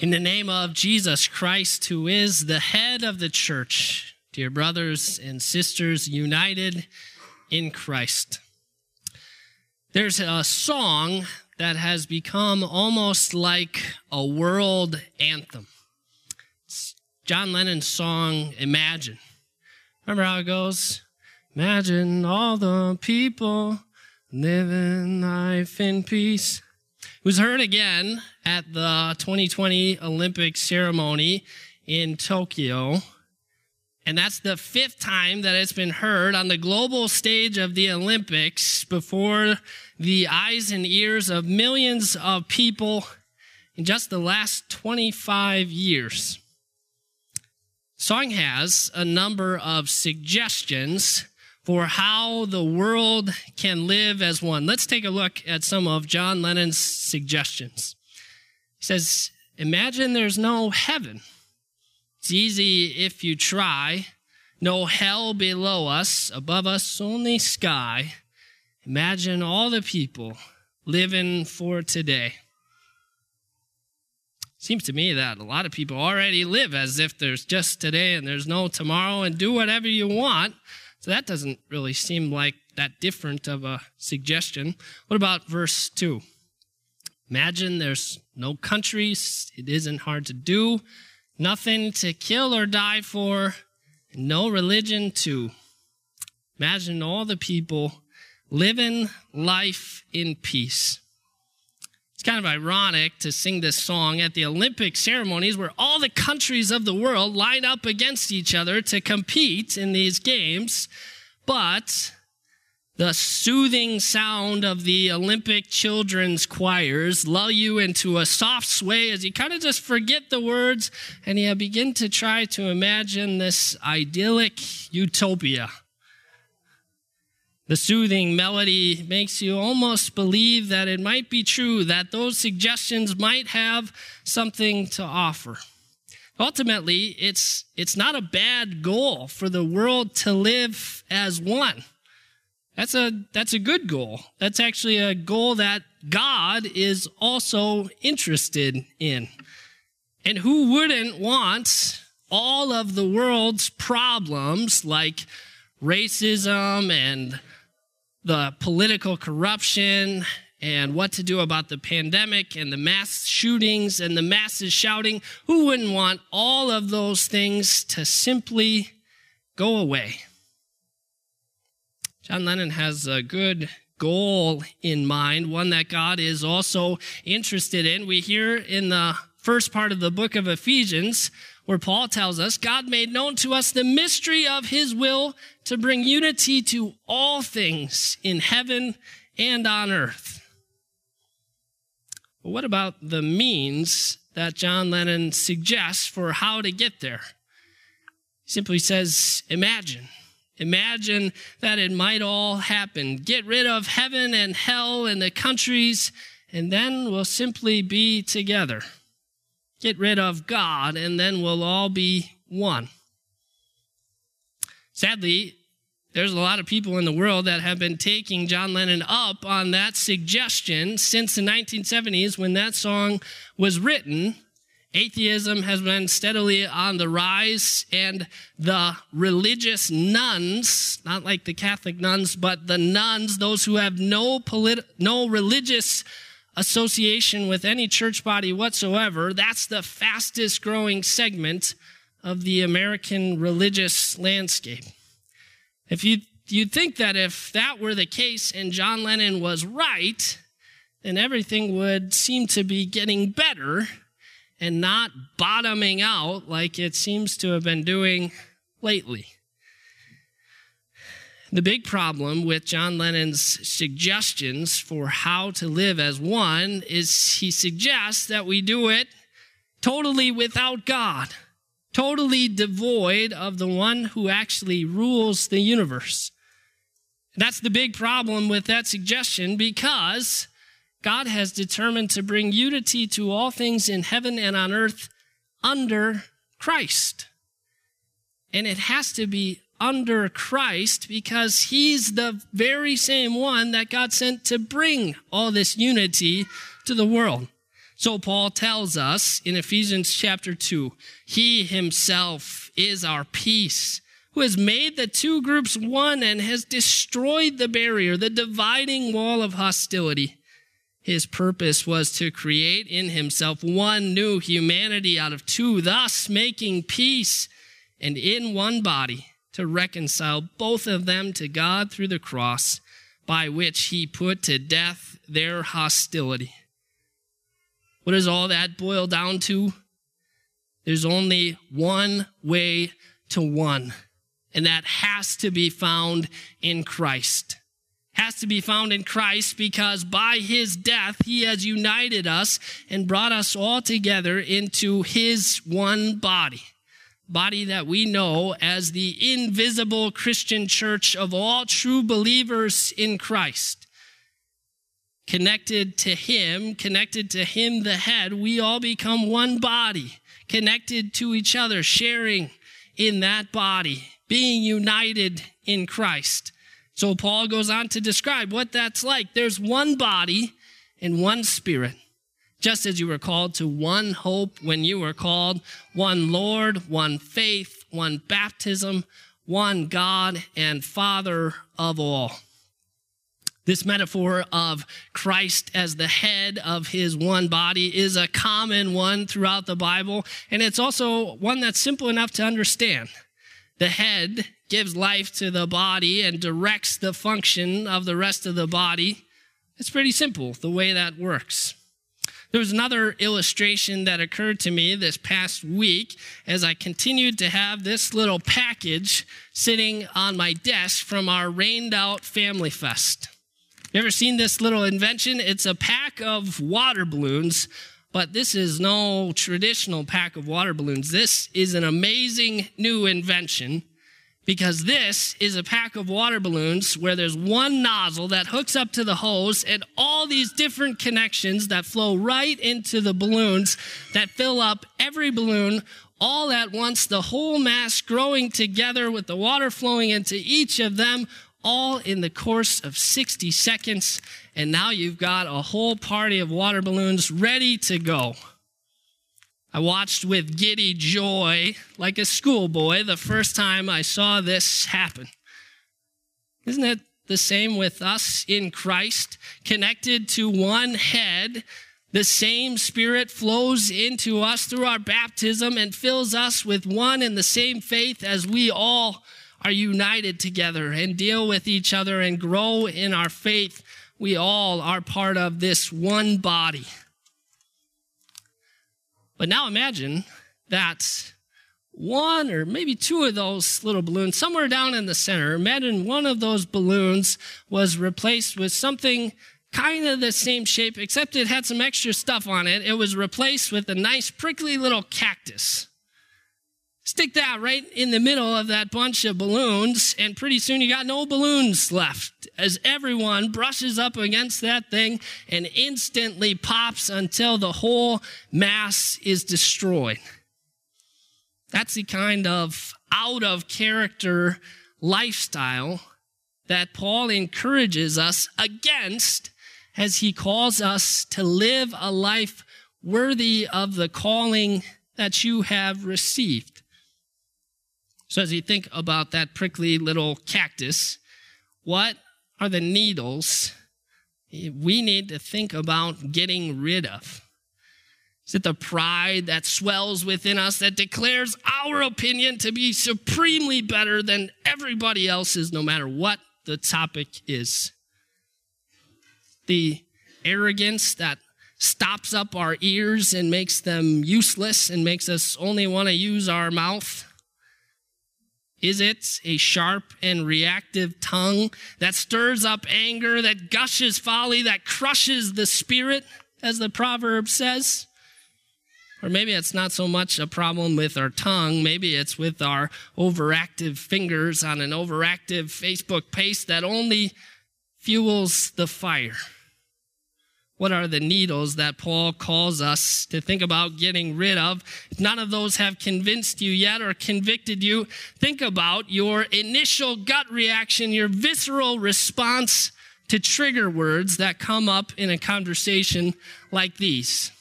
In the name of Jesus Christ, who is the head of the church, dear brothers and sisters united in Christ. There's a song that has become almost like a world anthem. It's John Lennon's song, Imagine. Remember how it goes? Imagine all the people living life in peace. Was heard again at the 2020 Olympic ceremony in Tokyo. And that's the fifth time that it's been heard on the global stage of the Olympics before the eyes and ears of millions of people in just the last 25 years. Song has a number of suggestions for how the world can live as one. Let's take a look at some of John Lennon's suggestions. He says, Imagine there's no heaven. It's easy if you try. No hell below us, above us only sky. Imagine all the people living for today. Seems to me that a lot of people already live as if there's just today and there's no tomorrow and do whatever you want. So that doesn't really seem like that different of a suggestion. What about verse 2? Imagine there's no countries, it isn't hard to do, nothing to kill or die for, no religion too. Imagine all the people living life in peace. Kind of ironic to sing this song at the Olympic ceremonies where all the countries of the world line up against each other to compete in these games, but the soothing sound of the Olympic children's choirs lull you into a soft sway as you kind of just forget the words and you begin to try to imagine this idyllic utopia. The soothing melody makes you almost believe that it might be true, that those suggestions might have something to offer. Ultimately, it's, it's not a bad goal for the world to live as one. That's a, that's a good goal. That's actually a goal that God is also interested in. And who wouldn't want all of the world's problems like racism and the political corruption and what to do about the pandemic and the mass shootings and the masses shouting. Who wouldn't want all of those things to simply go away? John Lennon has a good goal in mind, one that God is also interested in. We hear in the first part of the book of Ephesians where Paul tells us God made known to us the mystery of his will to bring unity to all things in heaven and on earth. But what about the means that John Lennon suggests for how to get there? He simply says, imagine. Imagine that it might all happen. Get rid of heaven and hell and the countries, and then we'll simply be together. Get rid of God, and then we'll all be one. Sadly, there's a lot of people in the world that have been taking John Lennon up on that suggestion since the 1970s when that song was written. Atheism has been steadily on the rise, and the religious nones, not like the Catholic nuns, but the nones, those who have no, polit- no religious association with any church body whatsoever, that's the fastest growing segment of the American religious landscape. If you you'd think that if that were the case and John Lennon was right, then everything would seem to be getting better and not bottoming out like it seems to have been doing lately. The big problem with John Lennon's suggestions for how to live as one is he suggests that we do it totally without God, totally devoid of the one who actually rules the universe. That's the big problem with that suggestion because God has determined to bring unity to all things in heaven and on earth under Christ. And it has to be under Christ because he's the very same one that God sent to bring all this unity to the world. So Paul tells us in Ephesians chapter 2, he himself is our peace, who has made the two groups one and has destroyed the barrier, the dividing wall of hostility. His purpose was to create in himself one new humanity out of two, thus making peace, and in one body to reconcile both of them to God through the cross, by which he put to death their hostility. What does all that boil down to? There's only one way to one, and that has to be found in Christ. Has to be found in Christ because by his death, he has united us and brought us all together into his one body. Body that we know as the invisible Christian church of all true believers in Christ connected to Him, connected to Him, the head, we all become one body, connected to each other, sharing in that body, being united in Christ. So Paul goes on to describe what that's like. There's one body and one spirit. Just as you were called to one hope when you were called, one Lord, one faith, one baptism, one God and Father of all. This metaphor of Christ as the head of his one body is a common one throughout the Bible, and it's also one that's simple enough to understand. The head gives life to the body and directs the function of the rest of the body. It's pretty simple the way that works. There was another illustration that occurred to me this past week as I continued to have this little package sitting on my desk from our rained out family fest. You ever seen this little invention? It's a pack of water balloons, but this is no traditional pack of water balloons. This is an amazing new invention because this is a pack of water balloons where there's one nozzle that hooks up to the hose and all these different connections that flow right into the balloons that fill up every balloon all at once, the whole mass growing together with the water flowing into each of them all in the course of 60 seconds. And now you've got a whole party of water balloons ready to go. I watched with giddy joy, like a schoolboy, the first time I saw this happen. Isn't it the same with us in Christ, connected to one head? The same Spirit flows into us through our baptism and fills us with one and the same faith as we all are united together and deal with each other and grow in our faith, we all are part of this one body. But now imagine that one or maybe two of those little balloons, somewhere down in the center, imagine one of those balloons was replaced with something kind of the same shape, except it had some extra stuff on it. It was replaced with a nice prickly little cactus. Stick that right in the middle of that bunch of balloons, and pretty soon you got no balloons left as everyone brushes up against that thing and instantly pops until the whole mass is destroyed. That's the kind of out of character lifestyle that Paul encourages us against as he calls us to live a life worthy of the calling that you have received. So, as you think about that prickly little cactus, what are the needles we need to think about getting rid of? Is it the pride that swells within us that declares our opinion to be supremely better than everybody else's, no matter what the topic is? The arrogance that stops up our ears and makes them useless and makes us only want to use our mouth? Is it a sharp and reactive tongue that stirs up anger, that gushes folly, that crushes the spirit, as the proverb says? Or maybe it's not so much a problem with our tongue. Maybe it's with our overactive fingers on an overactive Facebook paste that only fuels the fire. What are the needles that Paul calls us to think about getting rid of? If none of those have convinced you yet or convicted you, think about your initial gut reaction, your visceral response to trigger words that come up in a conversation like these.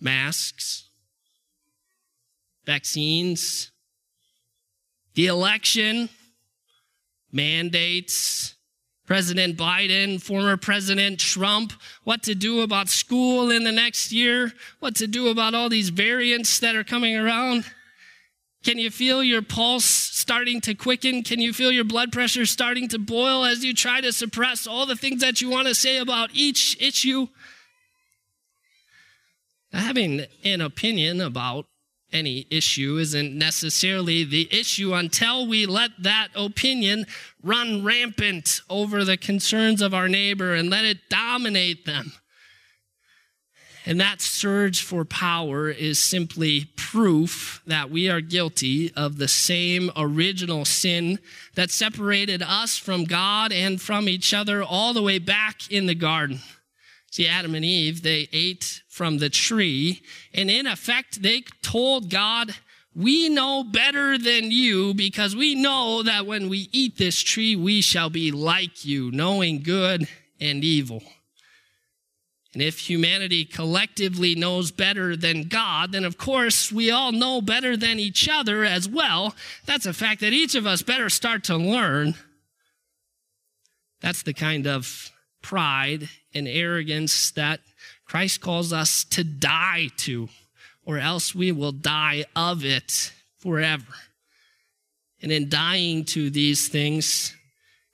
masks, vaccines, the election, mandates, President Biden, former President Trump, what to do about school in the next year, what to do about all these variants that are coming around. Can you feel your pulse starting to quicken? Can you feel your blood pressure starting to boil as you try to suppress all the things that you want to say about each issue? Having an opinion about any issue isn't necessarily the issue until we let that opinion run rampant over the concerns of our neighbor and let it dominate them. And that surge for power is simply proof that we are guilty of the same original sin that separated us from God and from each other all the way back in the garden. See, Adam and Eve, they ate from the tree, and in effect, they told God, We know better than you because we know that when we eat this tree, we shall be like you, knowing good and evil. And if humanity collectively knows better than God, then of course we all know better than each other as well. That's a fact that each of us better start to learn. That's the kind of pride and arrogance that Christ calls us to die to, or else we will die of it forever. And in dying to these things,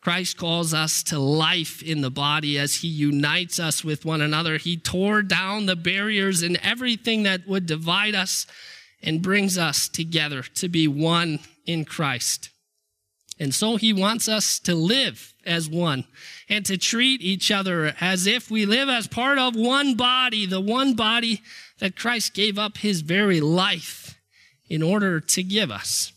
Christ calls us to life in the body as he unites us with one another. He tore down the barriers and everything that would divide us and brings us together to be one in Christ. And so he wants us to live as one and to treat each other as if we live as part of one body, the one body that Christ gave up his very life in order to give us.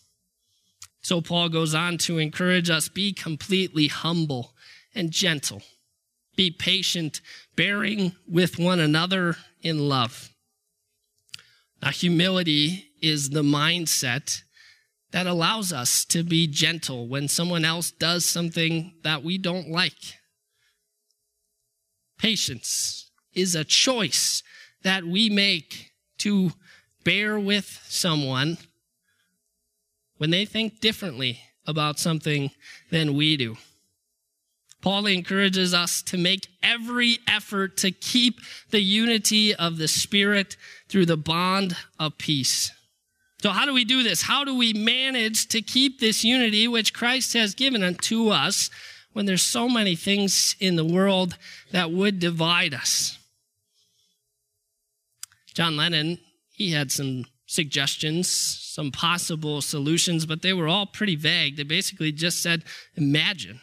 So Paul goes on to encourage us be completely humble and gentle. Be patient, bearing with one another in love. Now, humility is the mindset that allows us to be gentle when someone else does something that we don't like. Patience is a choice that we make to bear with someone when they think differently about something than we do. Paul encourages us to make every effort to keep the unity of the Spirit through the bond of peace. So, how do we do this? How do we manage to keep this unity which Christ has given unto us when there's so many things in the world that would divide us? John Lennon, he had some suggestions, some possible solutions, but they were all pretty vague. They basically just said, imagine.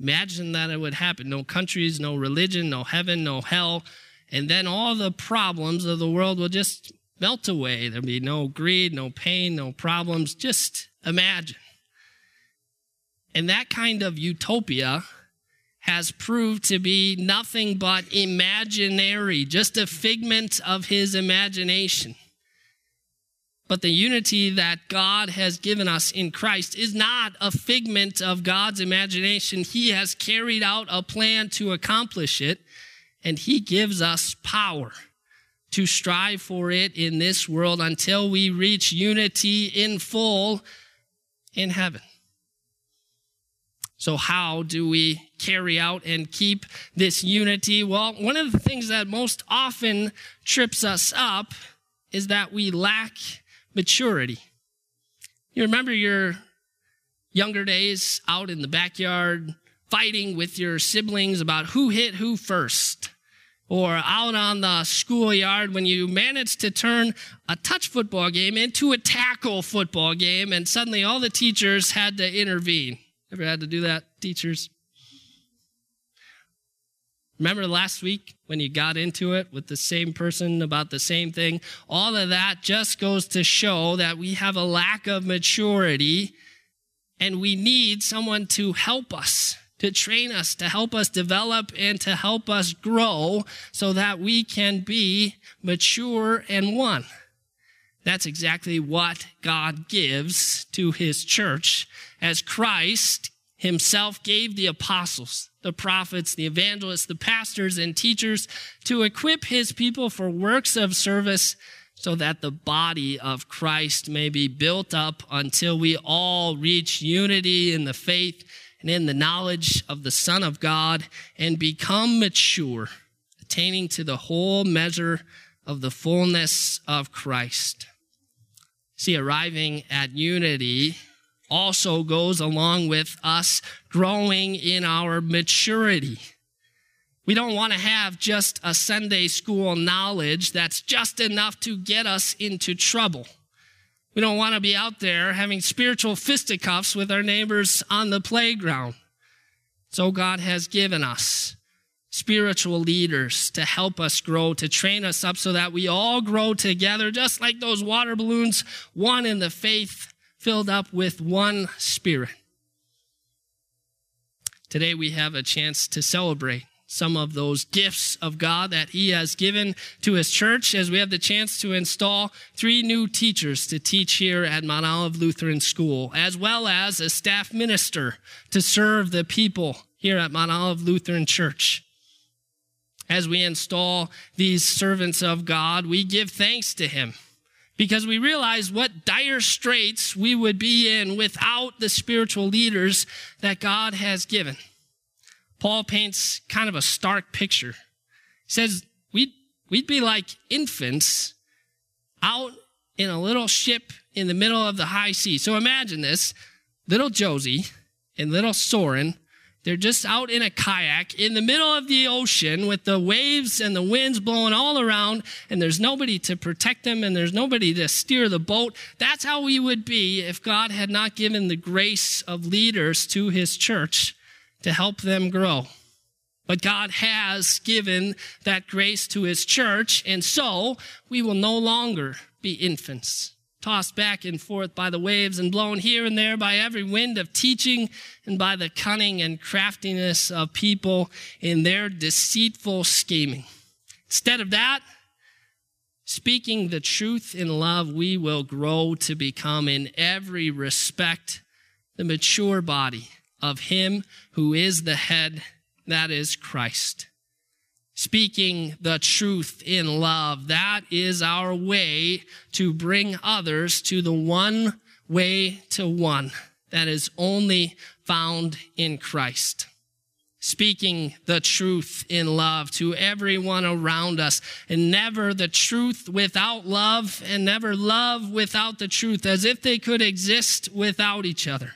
Imagine that it would happen. No countries, no religion, no heaven, no hell. And then all the problems of the world will just melt away. There'll be no greed, no pain, no problems. Just imagine. And that kind of utopia has proved to be nothing but imaginary, just a figment of his imagination. But the unity that God has given us in Christ is not a figment of God's imagination. He has carried out a plan to accomplish it, and He gives us power to strive for it in this world until we reach unity in full in heaven. So, how do we carry out and keep this unity? Well, one of the things that most often trips us up is that we lack maturity. You remember your younger days out in the backyard fighting with your siblings about who hit who first. Or out on the schoolyard when you managed to turn a touch football game into a tackle football game and suddenly all the teachers had to intervene. Ever had to do that, teachers? Remember last week when you got into it with the same person about the same thing? All of that just goes to show that we have a lack of maturity and we need someone to help us, to train us, to help us develop and to help us grow so that we can be mature and one. That's exactly what God gives to his church as Christ himself gave the apostles the prophets, the evangelists, the pastors, and teachers to equip his people for works of service so that the body of Christ may be built up until we all reach unity in the faith and in the knowledge of the Son of God and become mature, attaining to the whole measure of the fullness of Christ. See, arriving at unity also goes along with us growing in our maturity. We don't want to have just a Sunday school knowledge that's just enough to get us into trouble. We don't want to be out there having spiritual fisticuffs with our neighbors on the playground. So God has given us spiritual leaders to help us grow, to train us up so that we all grow together, just like those water balloons, one in the faith, filled up with one spirit. Today we have a chance to celebrate some of those gifts of God that He has given to His church as we have the chance to install three new teachers to teach here at Mount Olive Lutheran School, as well as a staff minister to serve the people here at Mount Olive Lutheran Church. As we install these servants of God, we give thanks to Him because we realize what dire straits we would be in without the spiritual leaders that God has given. Paul paints kind of a stark picture. He says, we'd, we'd be like infants out in a little ship in the middle of the high sea. So imagine this little Josie and little Soren. They're just out in a kayak in the middle of the ocean with the waves and the winds blowing all around, and there's nobody to protect them and there's nobody to steer the boat. That's how we would be if God had not given the grace of leaders to his church to help them grow. But God has given that grace to his church, and so we will no longer be infants, tossed back and forth by the waves and blown here and there by every wind of teaching and by the cunning and craftiness of people in their deceitful scheming. Instead of that, speaking the truth in love, we will grow to become in every respect the mature body of him who is the head, that is Christ. Speaking the truth in love, that is our way to bring others to the one way to one that is only found in Christ. Speaking the truth in love to everyone around us, and never the truth without love, and never love without the truth, as if they could exist without each other.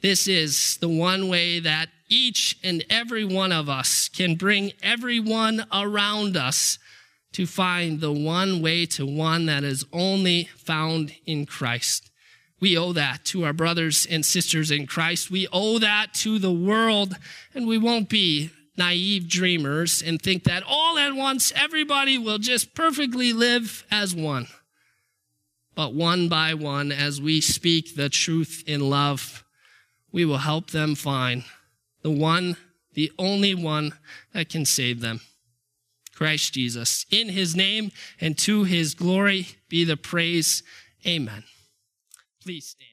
This is the one way that each and every one of us can bring everyone around us to find the one way to one that is only found in Christ. We owe that to our brothers and sisters in Christ. We owe that to the world, and we won't be naive dreamers and think that all at once everybody will just perfectly live as one. But one by one, as we speak the truth in love, we will help them find the one, the only one that can save them. Christ Jesus. In his name and to his glory be the praise. Amen. Please stand.